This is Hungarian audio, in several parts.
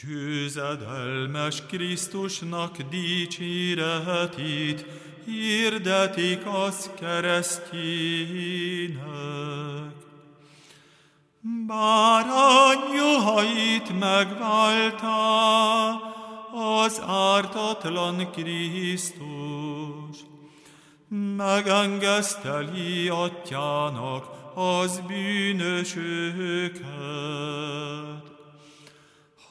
Győzedelmes Krisztusnak dicséretét hirdetik az keresztjének. Bárányuhait megváltá az ártatlan Krisztus, megengeszteli atyának az bűnösöket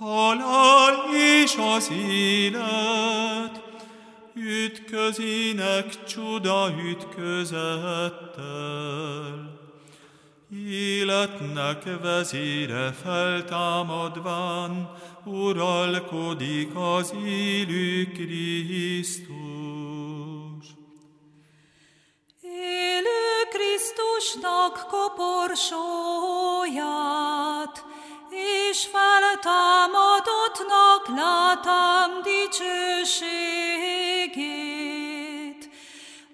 halál és az élet ütközinek csuda ütközettel. Életnek vezére feltámadván uralkodik az élő Krisztus. Élő Krisztusnak koporsóját, és feltámadottnak látom dicsőségét.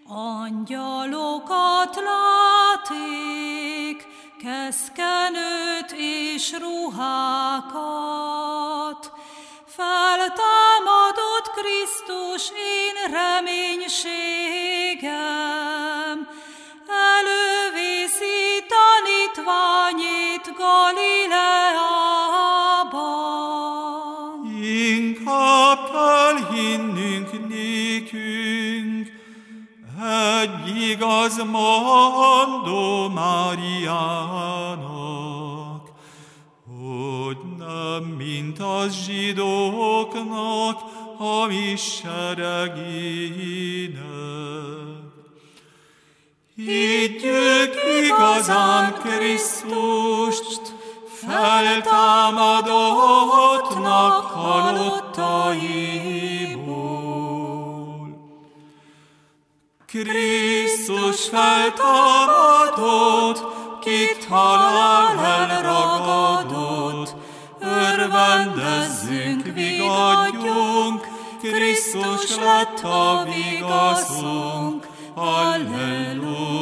Angyalokat láték, keszkenőt és ruhákat. Feltámadott Krisztus én reménységem, igaz mondó Máriának, hogy nem mint az zsidóknak, hamis seregének. Higgyük igazán Krisztust, feltámadottnak halottaiból. Krisztus feltámadott, kit halál elragadott, örvendezzünk, vigadjunk, Krisztus lett a vigaszunk, Halleluja!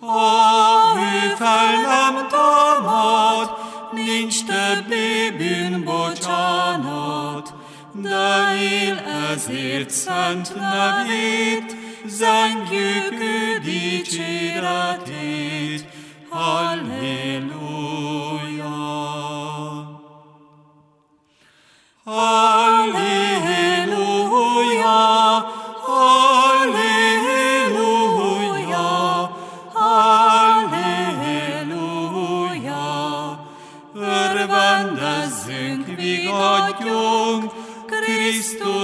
A hő fel nem támad, nincs többé bűnbocsánat, de él ezért szent nevét, zengjük ő dicséretét. Halleluja! Halleluja!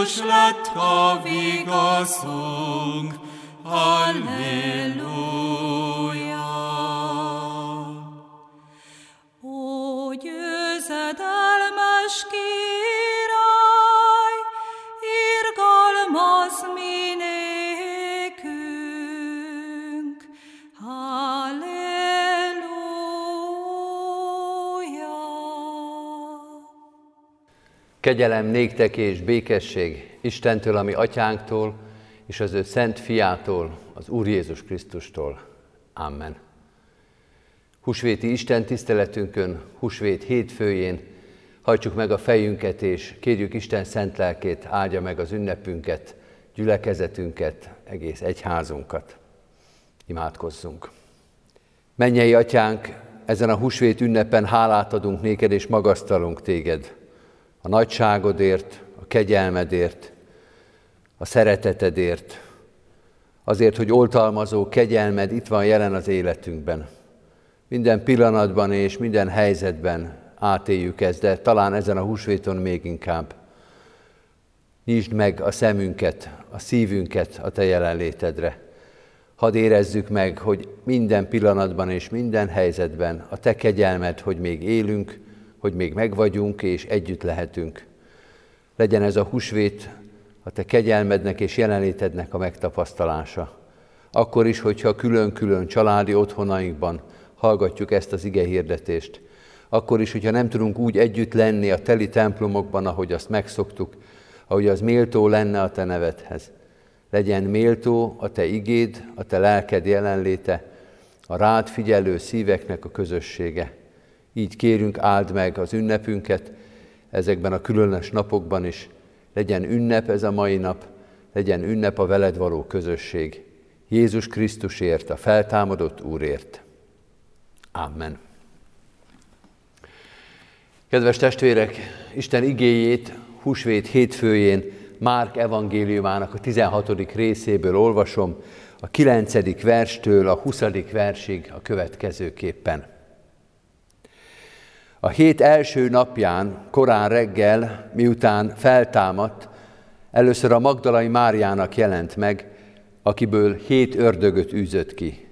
Krisztus lett a vigaszunk. Halleluja! Kegyelem néktek és békesség Istentől, ami atyánktól, és az ő szent fiától, az Úr Jézus Krisztustól. Amen. Husvéti Isten tiszteletünkön, Husvét hétfőjén hajtsuk meg a fejünket, és kérjük Isten szent lelkét, áldja meg az ünnepünket, gyülekezetünket, egész egyházunkat. Imádkozzunk. Mennyei atyánk, ezen a húsvét ünnepen hálát adunk néked és magasztalunk téged. A nagyságodért, a kegyelmedért, a szeretetedért, azért, hogy oltalmazó kegyelmed itt van jelen az életünkben. Minden pillanatban és minden helyzetben átéljük ezt, de talán ezen a húsvéton még inkább. Nyisd meg a szemünket, a szívünket a Te jelenlétedre. Hadd érezzük meg, hogy minden pillanatban és minden helyzetben a Te kegyelmed, hogy még élünk, hogy még megvagyunk és együtt lehetünk. Legyen ez a húsvét a Te kegyelmednek és jelenlétednek a megtapasztalása. Akkor is, hogyha külön-külön családi otthonainkban hallgatjuk ezt az ige hirdetést, akkor is, hogyha nem tudunk úgy együtt lenni a teli templomokban, ahogy azt megszoktuk, ahogy az méltó lenne a Te nevedhez. Legyen méltó a Te igéd, a Te lelked jelenléte, a rád figyelő szíveknek a közössége. Így kérünk, áld meg az ünnepünket ezekben a különös napokban is. Legyen ünnep ez a mai nap, legyen ünnep a veled való közösség. Jézus Krisztusért, a feltámadott Úrért. Amen. Kedves testvérek, Isten igéjét húsvét hétfőjén Márk evangéliumának a 16. részéből olvasom, a 9. verstől a 20. versig a következőképpen. A hét első napján, korán reggel, miután feltámadt, először a Magdalai Máriának jelent meg, akiből hét ördögöt űzött ki.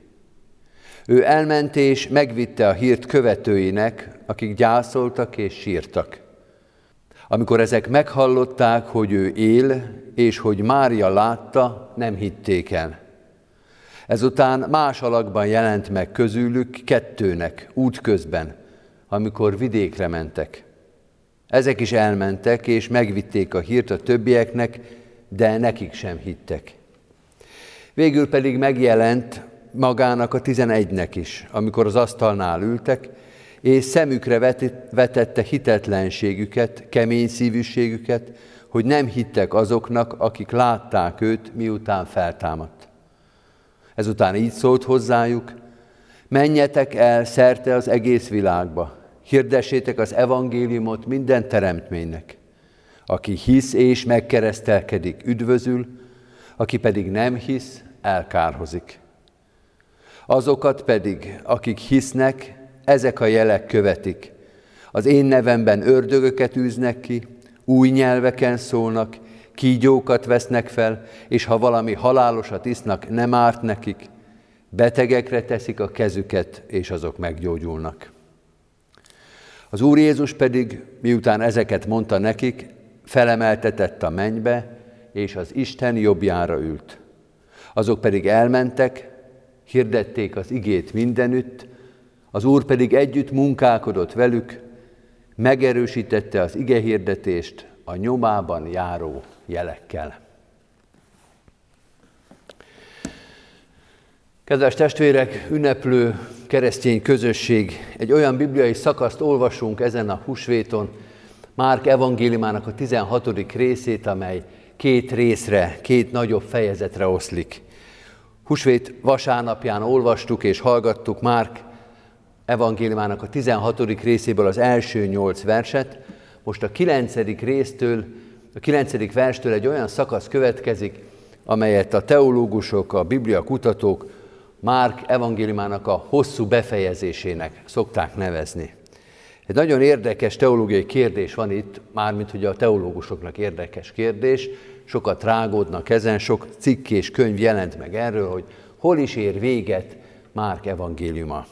Ő elment és megvitte a hírt követőinek, akik gyászoltak és sírtak. Amikor ezek meghallották, hogy ő él, és hogy Mária látta, nem hitték el. Ezután más alakban jelent meg közülük kettőnek, útközben, amikor vidékre mentek. Ezek is elmentek, és megvitték a hírt a többieknek, de nekik sem hittek. Végül pedig megjelent magának a tizenegynek is, amikor az asztalnál ültek, és szemükre vetette hitetlenségüket, kemény szívűségüket, hogy nem hittek azoknak, akik látták őt, miután feltámadt. Ezután így szólt hozzájuk, menjetek el szerte az egész világba, hirdessétek az evangéliumot minden teremtménynek. Aki hisz és megkeresztelkedik, üdvözül, aki pedig nem hisz, elkárhozik. Azokat pedig, akik hisznek, ezek a jelek követik. Az én nevemben ördögöket űznek ki, új nyelveken szólnak, kígyókat vesznek fel, és ha valami halálosat isznak, nem árt nekik, betegekre teszik a kezüket, és azok meggyógyulnak. Az Úr Jézus pedig, miután ezeket mondta nekik, felemeltetett a mennybe, és az Isten jobbjára ült. Azok pedig elmentek, hirdették az igét mindenütt, az Úr pedig együtt munkálkodott velük, megerősítette az ige hirdetést a nyomában járó jelekkel. Kedves testvérek, ünneplő keresztény közösség, egy olyan bibliai szakaszt olvasunk ezen a húsvéton, Márk evangéliumának a 16. részét, amely két részre, két nagyobb fejezetre oszlik. Húsvét vasárnapján olvastuk és hallgattuk Márk evangéliumának a 16. részéből az első nyolc verset, most a 9. résztől, a 9. verstől egy olyan szakasz következik, amelyet a teológusok, a biblia kutatók Márk evangéliumának a hosszú befejezésének szokták nevezni. Egy nagyon érdekes teológiai kérdés van itt, mármint hogy a teológusoknak érdekes kérdés, sokat rágódnak ezen, sok cikk és könyv jelent meg erről, hogy hol is ér véget Márk evangéliuma.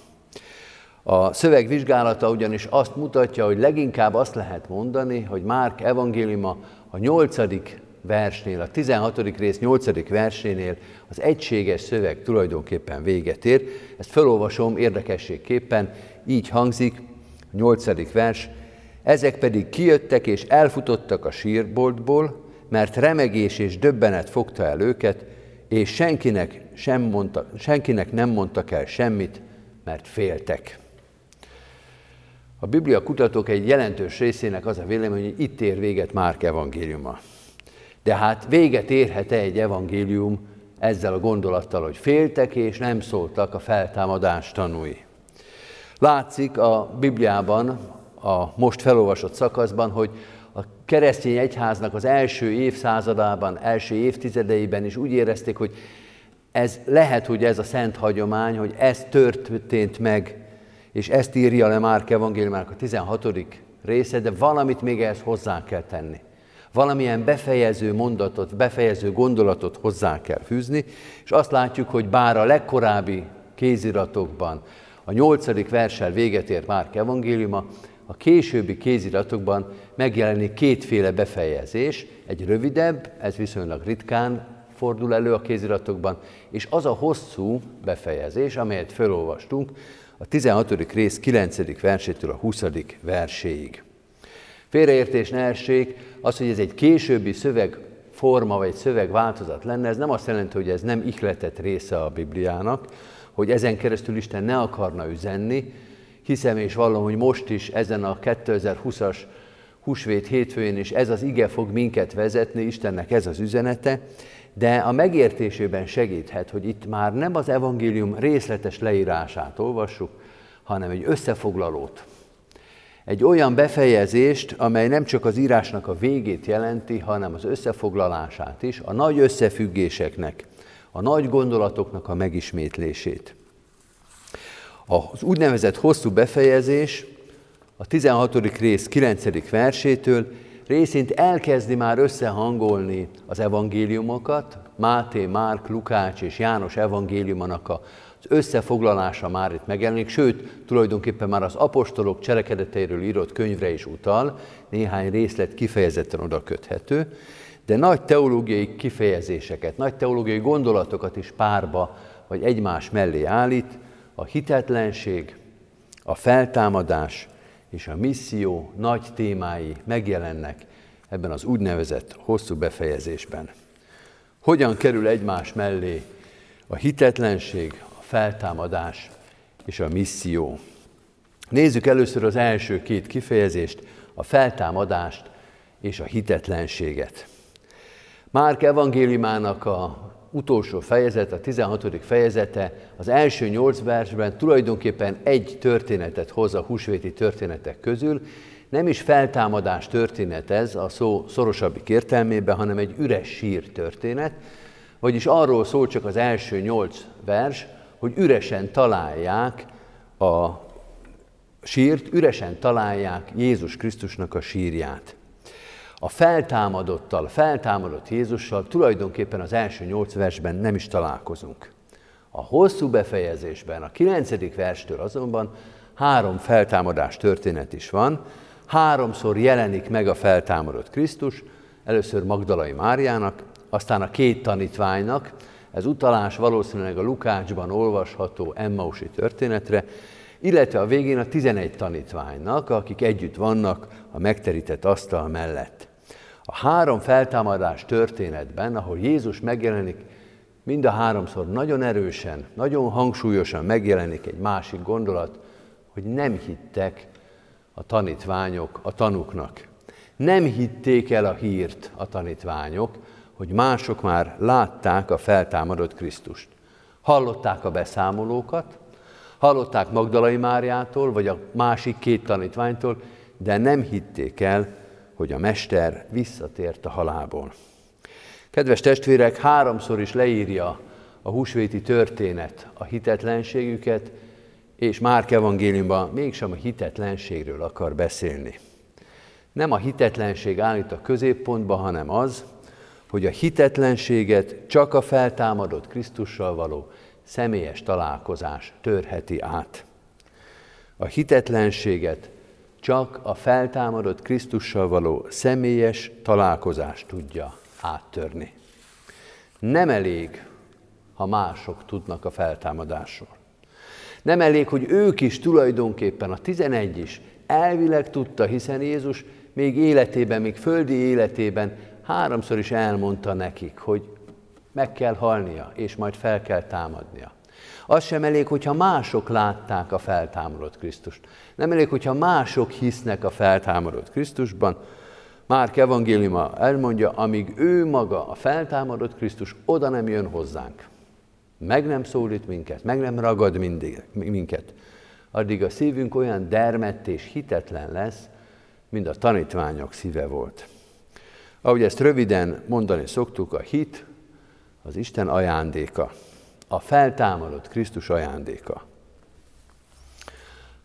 A szöveg vizsgálata ugyanis azt mutatja, hogy leginkább azt lehet mondani, hogy Márk evangéliuma a nyolcadik versnél, a 16. rész 8. versénél az egységes szöveg tulajdonképpen véget ér. Ezt felolvasom érdekességképpen, így hangzik, a 8. vers, ezek pedig kijöttek és elfutottak a sírboltból, mert remegés és döbbenet fogta el őket, és senkinek, sem mondta, senkinek nem mondtak el semmit, mert féltek. A Biblia kutatók egy jelentős részének az a vélemény, hogy itt ér véget Márk evangéliuma. De hát véget érhet-e egy evangélium ezzel a gondolattal, hogy féltek és nem szóltak a feltámadás tanúi. Látszik a Bibliában, a most felolvasott szakaszban, hogy a keresztény egyháznak az első évszázadában, első évtizedeiben is úgy érezték, hogy ez lehet, hogy ez a szent hagyomány, hogy ez történt meg, és ezt írja le Márk evangéliumának a 16. része, de valamit még ehhez hozzá kell tenni. Valamilyen befejező mondatot, befejező gondolatot hozzá kell fűzni, és azt látjuk, hogy bár a legkorábbi kéziratokban a nyolcadik versel véget ér Márk evangéliuma, a későbbi kéziratokban megjelenik kétféle befejezés, egy rövidebb, ez viszonylag ritkán fordul elő a kéziratokban, és az a hosszú befejezés, amelyet felolvastunk, a 16. rész 9. versétől a 20. verséig. Félreértés ne essék, az, hogy ez egy későbbi szövegforma vagy szövegváltozat lenne, ez nem azt jelenti, hogy ez nem ihletett része a Bibliának, hogy ezen keresztül Isten ne akarna üzenni, hiszem és vallom, hogy most is ezen a 2020-as húsvét hétfőjén is ez az ige fog minket vezetni, Istennek ez az üzenete, de a megértésében segíthet, hogy itt már nem az evangélium részletes leírását olvassuk, hanem egy összefoglalót. Egy olyan befejezést, amely nem csak az írásnak a végét jelenti, hanem az összefoglalását is, a nagy összefüggéseknek, a nagy gondolatoknak a megismétlését. Az úgynevezett hosszú befejezés a 16. rész 9. versétől részint elkezdi már összehangolni az evangéliumokat, Máté, Márk, Lukács és János evangéliumának az összefoglalása már itt megjelenik, sőt, tulajdonképpen már az apostolok cselekedeteiről írott könyvre is utal, néhány részlet kifejezetten oda köthető, de nagy teológiai kifejezéseket, nagy teológiai gondolatokat is párba vagy egymás mellé állít, a hitetlenség, a feltámadás és a misszió nagy témái megjelennek ebben az úgynevezett hosszú befejezésben. Hogyan kerül egymás mellé a hitetlenség, feltámadás és a misszió? Nézzük először az első két kifejezést, a feltámadást és a hitetlenséget. Márk evangéliumának a utolsó fejezet, a 16. fejezete, az első nyolc versben tulajdonképpen egy történetet hoz a húsvéti történetek közül, nem is feltámadás történet ez a szó szorosabbik értelmében, hanem egy üres sír történet, vagyis arról szól csak az első nyolc vers, hogy üresen találják a sírt, üresen találják Jézus Krisztusnak a sírját a feltámadottal, feltámadott Jézussal tulajdonképpen az első nyolc versben nem is találkozunk. A hosszú befejezésben, a kilencedik verstől azonban három feltámadás történet is van, háromszor jelenik meg a feltámadott Krisztus, először Magdalai Máriának, aztán a két tanítványnak, ez utalás valószínűleg a Lukácsban olvasható Emmausi történetre, illetve a végén a 11 tanítványnak, akik együtt vannak a megterített asztal mellett. A három feltámadás történetben, ahol Jézus megjelenik, mind a háromszor nagyon erősen, nagyon hangsúlyosan megjelenik egy másik gondolat, hogy nem hittek a tanítványok a tanuknak. Nem hitték el a hírt a tanítványok, hogy mások már látták a feltámadott Krisztust. Hallották a beszámolókat, hallották Magdalai Máriától, vagy a másik két tanítványtól, de nem hitték el, hogy a mester visszatért a halálból. Kedves testvérek, háromszor is leírja a húsvéti történet a hitetlenségüket, és Márk evangéliumban mégsem a hitetlenségről akar beszélni. Nem a hitetlenség állít a középpontba, hanem az, hogy a hitetlenséget csak a feltámadott Krisztussal való személyes találkozás törheti át. A hitetlenséget csak a feltámadott Krisztussal való személyes találkozás tudja áttörni. Nem elég, ha mások tudnak a feltámadásról. Nem elég, hogy ők is tulajdonképpen, a tizenegy is elvileg tudta, hiszen Jézus még életében, még földi életében háromszor is elmondta nekik, hogy meg kell halnia, és majd fel kell támadnia. Az sem elég, hogyha mások látták a feltámadott Krisztust. Nem elég, hogyha mások hisznek a feltámadott Krisztusban. Márk evangéliuma elmondja, amíg ő maga, a feltámadott Krisztus oda nem jön hozzánk, meg nem szólít minket, meg nem ragad mindig, minket, addig a szívünk olyan dermett és hitetlen lesz, mint a tanítványok szíve volt. Ahogy ezt röviden mondani szoktuk, a hit az Isten ajándéka a feltámadott Krisztus ajándéka.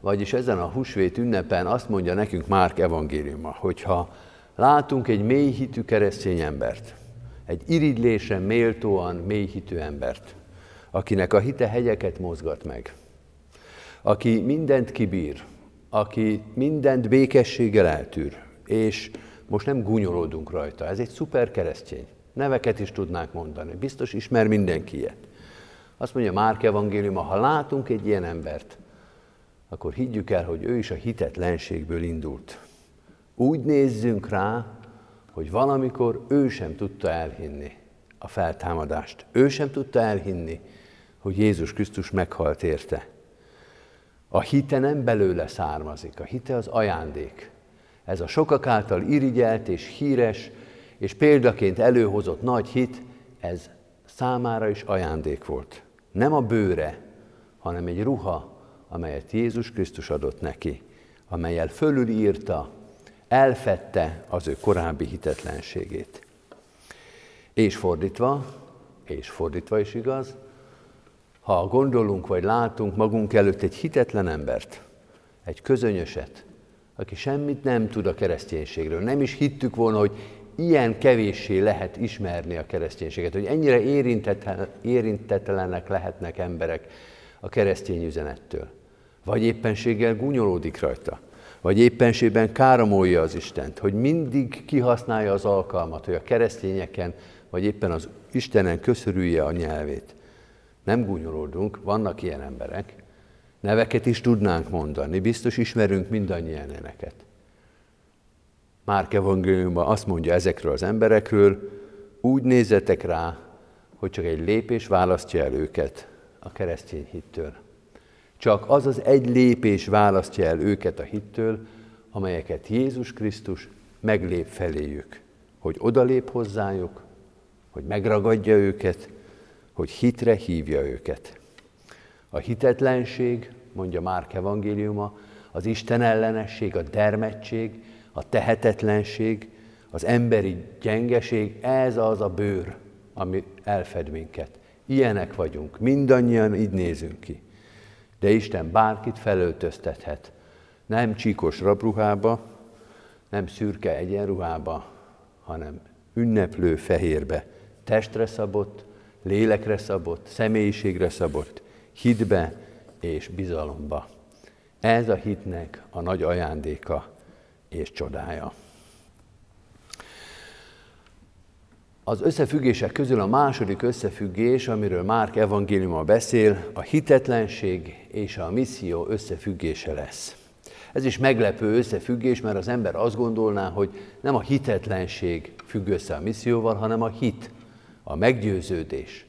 Vagyis ezen a húsvét ünnepen azt mondja nekünk Márk evangéliuma, hogyha látunk egy mélyhitű keresztény embert, egy iridlésre méltóan mélyhitű embert, akinek a hite hegyeket mozgat meg, aki mindent kibír, aki mindent békességgel eltűr, és most nem gúnyolódunk rajta, ez egy szuper keresztény. Neveket is tudnánk mondani, biztos ismer mindenki ilyet. Azt mondja Márk evangéliuma, ha látunk egy ilyen embert, akkor higgyük el, hogy ő is a hitetlenségből indult. Úgy nézzünk rá, hogy valamikor ő sem tudta elhinni a feltámadást. Ő sem tudta elhinni, hogy Jézus Krisztus meghalt érte. A hite nem belőle származik, a hite az ajándék. Ez a sokak által irigyelt és híres és példaként előhozott nagy hit, ez számára is ajándék volt. Nem a bőre, hanem egy ruha, amelyet Jézus Krisztus adott neki, amelyel fölülírta, elfette az ő korábbi hitetlenségét. És fordítva, és fordítva is igaz, ha gondolunk vagy látunk magunk előtt egy hitetlen embert, egy közönyöset, aki semmit nem tud a kereszténységről, nem is hittük volna, hogy ilyen kevéssé lehet ismerni a kereszténységet, hogy ennyire érintetlenek lehetnek emberek a keresztény üzenettől. Vagy éppenséggel gúnyolódik rajta, vagy éppenségben káromolja az Istent, hogy mindig kihasználja az alkalmat, hogy a keresztényeken, vagy éppen az Istenen köszörülje a nyelvét. Nem gúnyolódunk, vannak ilyen emberek, neveket is tudnánk mondani, biztos ismerünk mindannyian eneket. Márk evangéliumban azt mondja ezekről az emberekről, úgy nézzetek rá, hogy csak egy lépés választja el őket a keresztény hittől. Csak az az egy lépés választja el őket a hittől, amelyeket Jézus Krisztus meglép feléjük, hogy odalép hozzájuk, hogy megragadja őket, hogy hitre hívja őket. A hitetlenség, mondja Márk evangéliuma, az Isten ellenesség, a dermedtség, a tehetetlenség, az emberi gyengeség, ez az a bőr, ami elfed minket. Ilyenek vagyunk, mindannyian így nézünk ki. De Isten bárkit felöltöztethet. Nem csíkos rabruhába, nem szürke egyenruhába, hanem ünneplő fehérbe, testre szabott, lélekre szabott, személyiségre szabott, hitbe és bizalomba. Ez a hitnek a nagy ajándéka és csodája. Az összefüggések közül a második összefüggés, amiről Márk evangéliuma beszél, a hitetlenség és a misszió összefüggése lesz. Ez is meglepő összefüggés, mert az ember azt gondolná, hogy nem a hitetlenség függ össze a misszióval, hanem a hit, a meggyőződés,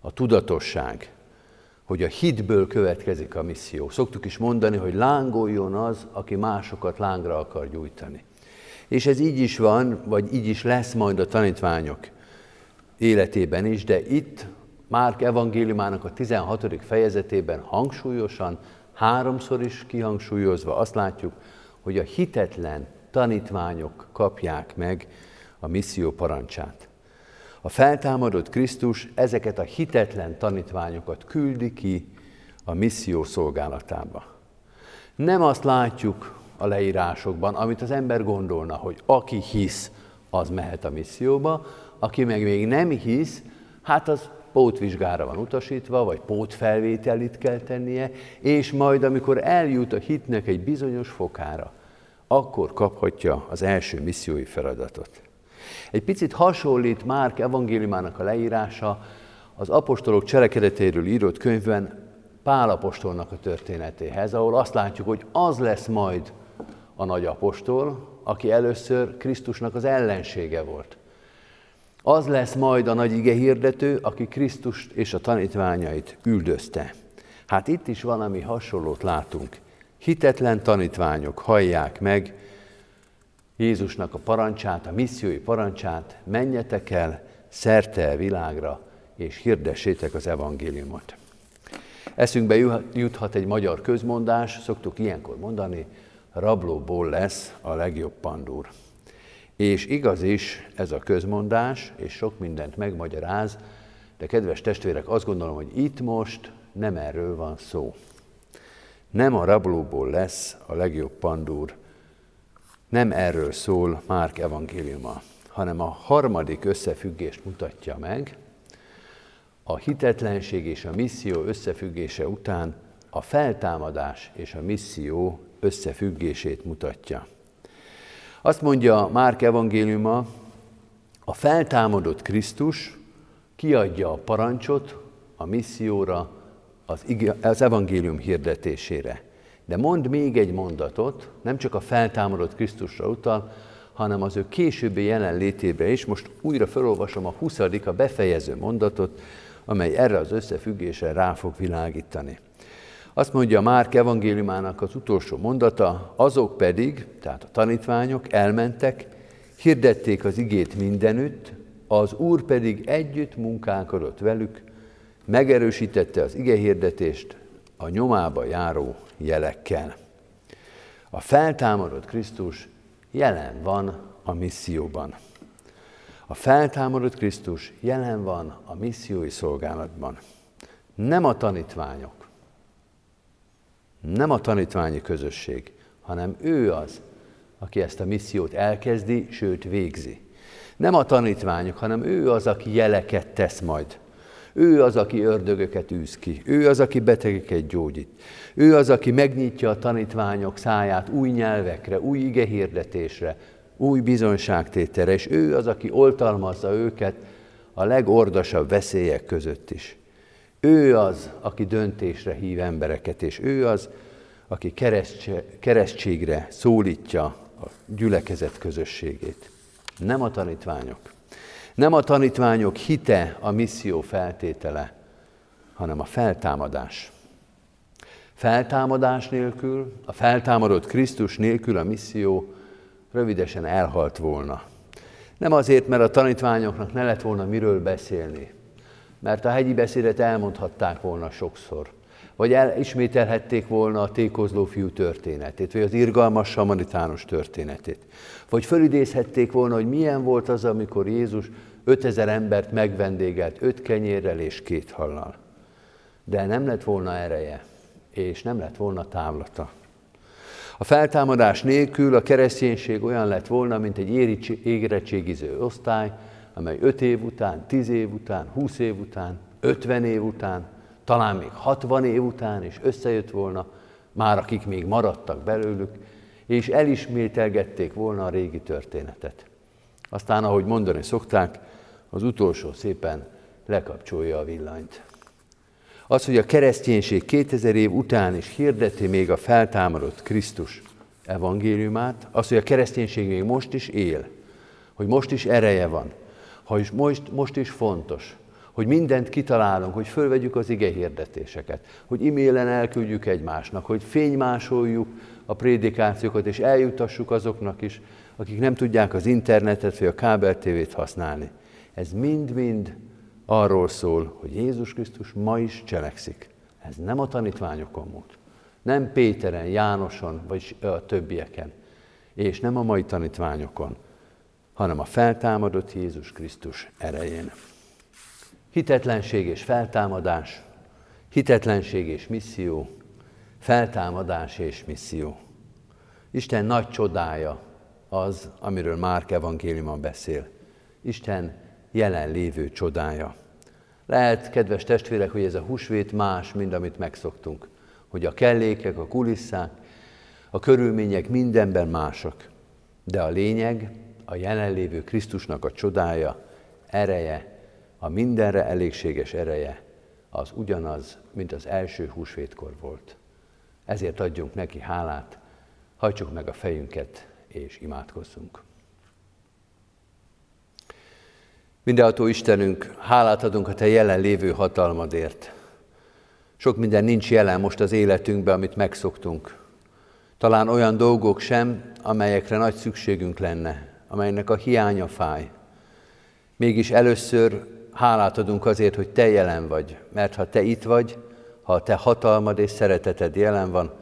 a tudatosság, hogy a hitből következik a misszió. Szoktuk is mondani, hogy lángoljon az, aki másokat lángra akar gyújtani. És ez így is van, vagy így is lesz majd a tanítványok életében is, de itt Márk evangéliumának a 16. fejezetében hangsúlyosan, háromszor is kihangsúlyozva azt látjuk, hogy a hitetlen tanítványok kapják meg a misszió parancsát. A feltámadott Krisztus ezeket a hitetlen tanítványokat küldi ki a misszió szolgálatába. Nem azt látjuk a leírásokban, amit az ember gondolna, hogy aki hisz, az mehet a misszióba, aki meg még nem hisz, hát az pótvizsgára van utasítva, vagy pótfelvételit kell tennie, és majd, amikor eljut a hitnek egy bizonyos fokára, akkor kaphatja az első missziói feladatot. Egy picit hasonlít Márk evangéliumának a leírása az apostolok cselekedetéről írott könyvben Pál apostolnak a történetéhez, ahol azt látjuk, hogy az lesz majd a nagy apostol, aki először Krisztusnak az ellensége volt. Az lesz majd a nagy ige hirdető, aki Krisztust és a tanítványait üldözte. Hát itt is valami hasonlót látunk. Hitetlen tanítványok hallják meg Jézusnak a parancsát, a missziói parancsát, menjetek el szerte a világra, és hirdessétek az evangéliumot. Eszünkbe juthat egy magyar közmondás, szoktuk ilyenkor mondani, rablóból lesz a legjobb pandúr. És igaz is ez a közmondás, és sok mindent megmagyaráz, de kedves testvérek, azt gondolom, hogy itt most nem erről van szó. Nem a rablóból lesz a legjobb pandúr, nem erről szól Márk evangéliuma, hanem a harmadik összefüggést mutatja meg, a hitetlenség és a misszió összefüggése után a feltámadás és a misszió összefüggését mutatja. Azt mondja Márk evangéliuma, a feltámadott Krisztus kiadja a parancsot a misszióra, az, az evangélium hirdetésére. De mond még egy mondatot, nem csak a feltámadott Krisztusra utal, hanem az ő későbbi jelenlétébe is. Most újra felolvasom a 20. a befejező mondatot, amely erre az összefüggésre rá fog világítani. Azt mondja Márk evangéliumának az utolsó mondata, azok pedig, tehát a tanítványok elmentek, hirdették az igét mindenütt, az Úr pedig együtt munkálkodott velük, megerősítette az igehirdetést a nyomába járó jelekkel. A feltámadott Krisztus jelen van a misszióban. A feltámadott Krisztus jelen van a missziói szolgálatban. Nem a tanítványok, nem a tanítványi közösség, hanem ő az, aki ezt a missziót elkezdi, sőt végzi. Nem a tanítványok, hanem ő az, aki jeleket tesz majd. Ő az, aki ördögöket űz ki. Ő az, aki betegeket gyógyít. Ő az, aki megnyitja a tanítványok száját új nyelvekre, új igehirdetésre, új bizonyságtételre, és ő az, aki oltalmazza őket a legordasabb veszélyek között is. Ő az, aki döntésre hív embereket, és ő az, aki keresztségre szólítja a gyülekezet közösségét. Nem a tanítványok. Nem a tanítványok hite a misszió feltétele, hanem a feltámadás. Feltámadás nélkül, a feltámadott Krisztus nélkül a misszió rövidesen elhalt volna. Nem azért, mert a tanítványoknak ne lett volna miről beszélni, mert a hegyi beszédet elmondhatták volna sokszor, vagy elismételhették volna a tékozló fiú történetét, vagy az irgalmas samaritános történetét, vagy fölidézhették volna, hogy milyen volt az, amikor Jézus 5000 embert megvendégelt öt kenyérrel és két hallal. De nem lett volna ereje, és nem lett volna távlata. A feltámadás nélkül a kereszténység olyan lett volna, mint egy érettségiző osztály, amely 5 év után, 10 év után, 20 év után, 50 év után, talán még 60 év után is összejött volna, már akik még maradtak belőlük, és elismételgették volna a régi történetet. Aztán, ahogy mondani szokták, az utolsó szépen lekapcsolja a villanyt. Az, hogy a kereszténység 2000 év után is hirdeti még a feltámadott Krisztus evangéliumát, az, hogy a kereszténység még most is él, hogy most is ereje van, hogy most, most is fontos, hogy mindent kitalálunk, hogy fölvegyük az ige hirdetéseket, hogy e-mailen elküldjük egymásnak, hogy fénymásoljuk a prédikációkat, és eljutassuk azoknak is, akik nem tudják az internetet vagy a kábel tévét használni. Ez mind-mind arról szól, hogy Jézus Krisztus ma is cselekszik. Ez nem a tanítványokon múlt. Nem Péteren, Jánoson, vagy a többieken. És nem a mai tanítványokon, hanem a feltámadott Jézus Krisztus erején. Hitetlenség és feltámadás, hitetlenség és misszió, feltámadás és misszió. Isten nagy csodája az, amiről Márk evangéliumban beszél. Isten jelenlévő csodája. Lehet, kedves testvérek, hogy ez a húsvét más, mint amit megszoktunk. Hogy a kellékek, a kulisszák, a körülmények mindenben másak. De a lényeg, a jelenlévő Krisztusnak a csodája, ereje, a mindenre elégséges ereje, az ugyanaz, mint az első húsvétkor volt. Ezért adjunk neki hálát, hajtsuk meg a fejünket és imádkozzunk. Mindenható Istenünk, hálát adunk a Te jelenlévő hatalmadért. Sok minden nincs jelen most az életünkben, amit megszoktunk. Talán olyan dolgok sem, amelyekre nagy szükségünk lenne, amelynek a hiánya fáj. Mégis először hálát adunk azért, hogy Te jelen vagy, mert ha Te itt vagy, ha a Te hatalmad és szereteted jelen van,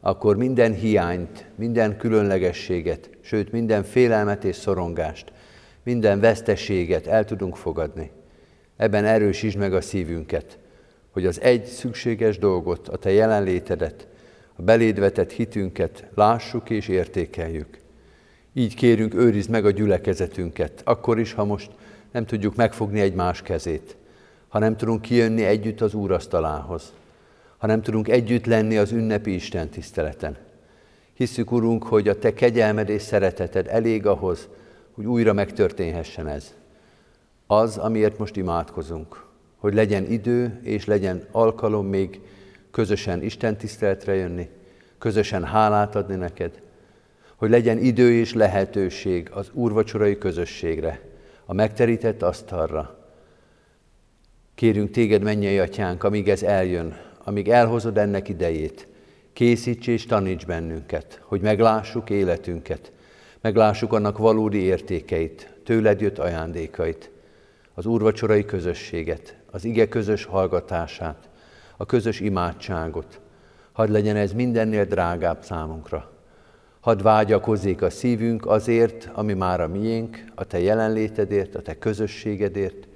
akkor minden hiányt, minden különlegességet, sőt minden félelmet és szorongást, minden veszteséget el tudunk fogadni. Ebben erősítsd meg a szívünket, hogy az egy szükséges dolgot, a Te jelenlétedet, a beléd vetett hitünket lássuk és értékeljük. Így kérünk, őrizd meg a gyülekezetünket, akkor is, ha most nem tudjuk megfogni egymás kezét, ha nem tudunk kijönni együtt az úrasztalához, ha nem tudunk együtt lenni az ünnepi Isten tiszteleten. Hisszük, Urunk, hogy a Te kegyelmed és szereteted elég ahhoz, hogy újra megtörténhessen ez. Az, amiért most imádkozunk, hogy legyen idő és legyen alkalom még közösen Isten tiszteletre jönni, közösen hálát adni neked, hogy legyen idő és lehetőség az úrvacsorai közösségre, a megterített asztalra. Kérünk téged, mennyei atyánk, amíg ez eljön, amíg elhozod ennek idejét, készíts és taníts bennünket, hogy meglássuk életünket, meglássuk annak valódi értékeit, tőled jött ajándékait, az úrvacsorai közösséget, az ige közös hallgatását, a közös imádságot. Hadd legyen ez mindennél drágább számunkra. Hadd vágyakozzék a szívünk azért, ami már a miénk, a Te jelenlétedért, a Te közösségedért.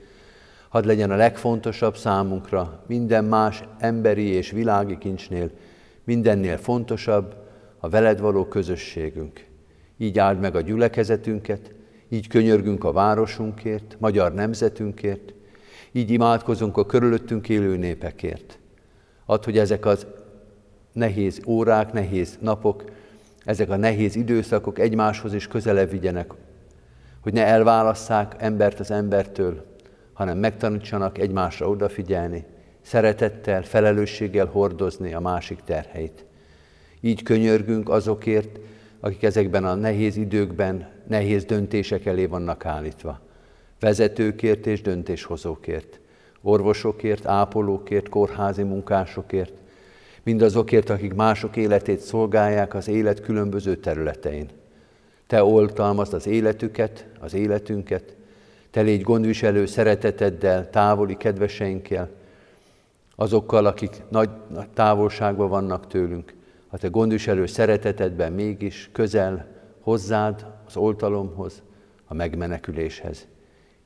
Hadd legyen a legfontosabb számunkra minden más emberi és világi kincsnél, mindennél fontosabb a veled való közösségünk. Így áld meg a gyülekezetünket, így könyörgünk a városunkért, magyar nemzetünkért, így imádkozunk a körülöttünk élő népekért. Add, hogy ezek az nehéz órák, nehéz napok, ezek a nehéz időszakok egymáshoz is közelebb vigyenek, hogy ne elválasszák embert az embertől, hanem megtanítsanak egymásra odafigyelni, szeretettel, felelősséggel hordozni a másik terheit. Így könyörgünk azokért, akik ezekben a nehéz időkben nehéz döntések elé vannak állítva. Vezetőkért és döntéshozókért, orvosokért, ápolókért, kórházi munkásokért, mindazokért, akik mások életét szolgálják az élet különböző területein. Te oltalmazd az életüket, az életünket, te légy gondviselő szereteteddel, távoli kedveseinkkel, azokkal, akik nagy, nagy távolságban vannak tőlünk, a te gondviselő szeretetedben mégis közel hozzád, az oltalomhoz, a megmeneküléshez.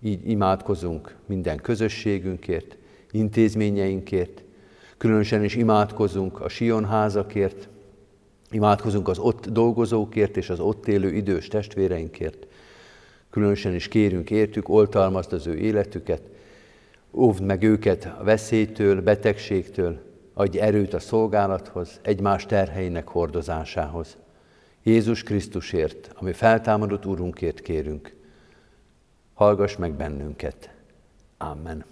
Így imádkozunk minden közösségünkért, intézményeinkért, különösen is imádkozunk a Sion házakért, imádkozunk az ott dolgozókért és az ott élő idős testvéreinkért, különösen is kérünk értük, oltalmazd az ő életüket, óvd meg őket a veszélytől, betegségtől, adj erőt a szolgálathoz, egymás terheinek hordozásához. Jézus Krisztusért, ami feltámadott Úrunkért kérünk. Hallgass meg bennünket. Amen.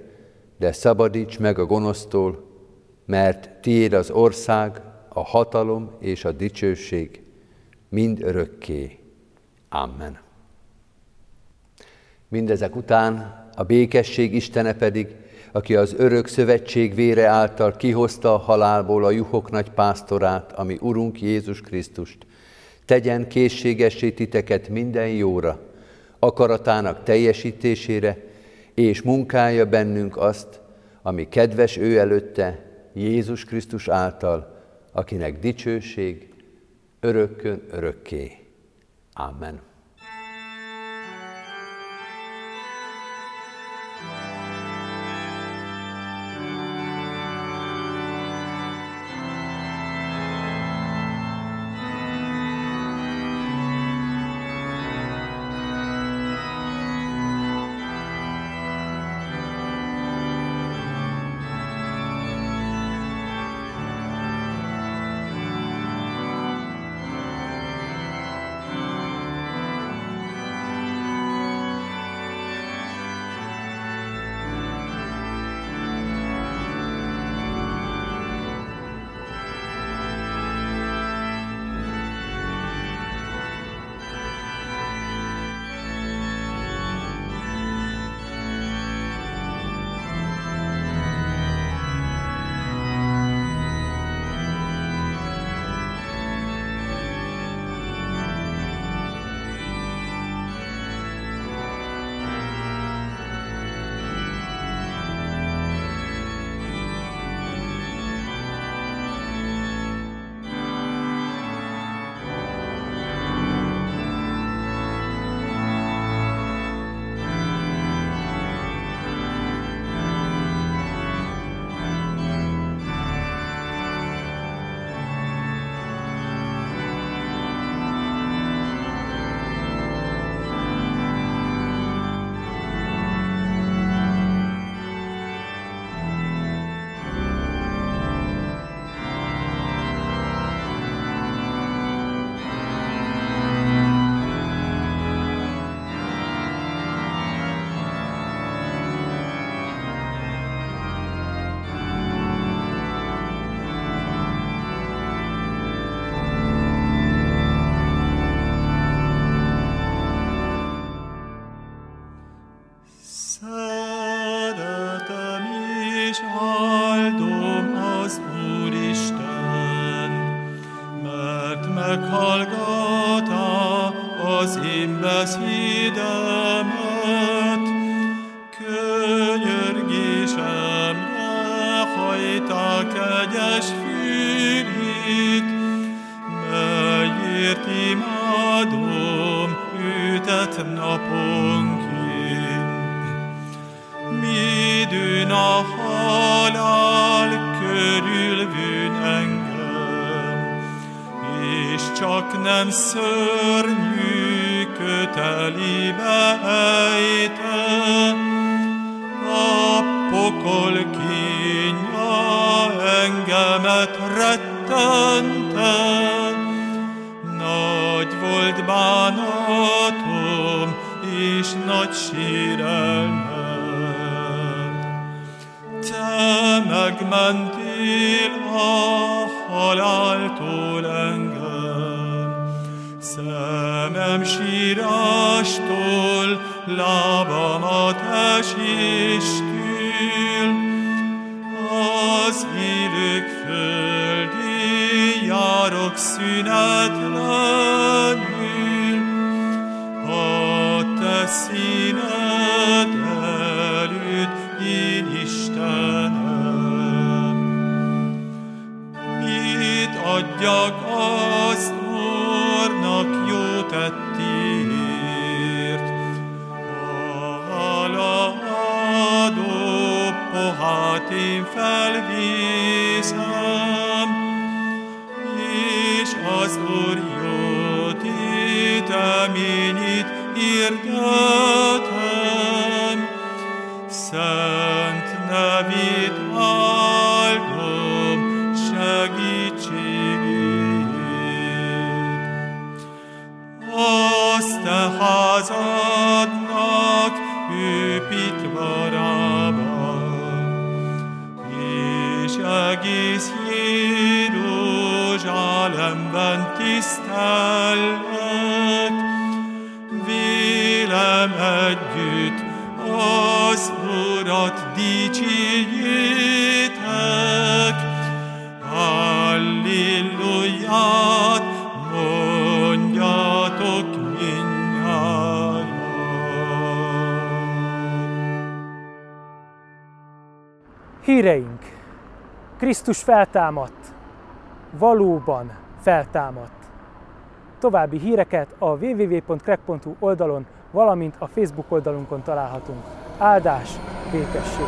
de szabadíts meg a gonosztól, mert tiéd az ország, a hatalom és a dicsőség mind örökké. Amen. Mindezek után a békesség Istene pedig, aki az örök szövetség vére által kihozta a halálból a juhok nagy pásztorát, ami Urunk Jézus Krisztust, tegyen készségessé titeket minden jóra, akaratának teljesítésére, és munkálja bennünk azt, ami kedves ő előtte, Jézus Krisztus által, akinek dicsőség örökkön örökké. Amen. Szeretem és áldom az Úristen, mert meghallgatta az én beszéd. megmentél a haláltól engem, szemem sírástól, lábamat eséstül, az élők földi járok szünet Oh. Krisztus feltámadt. Valóban feltámadt. További híreket a www.crack.hu oldalon, valamint a Facebook oldalunkon találhatunk. Áldás, békesség!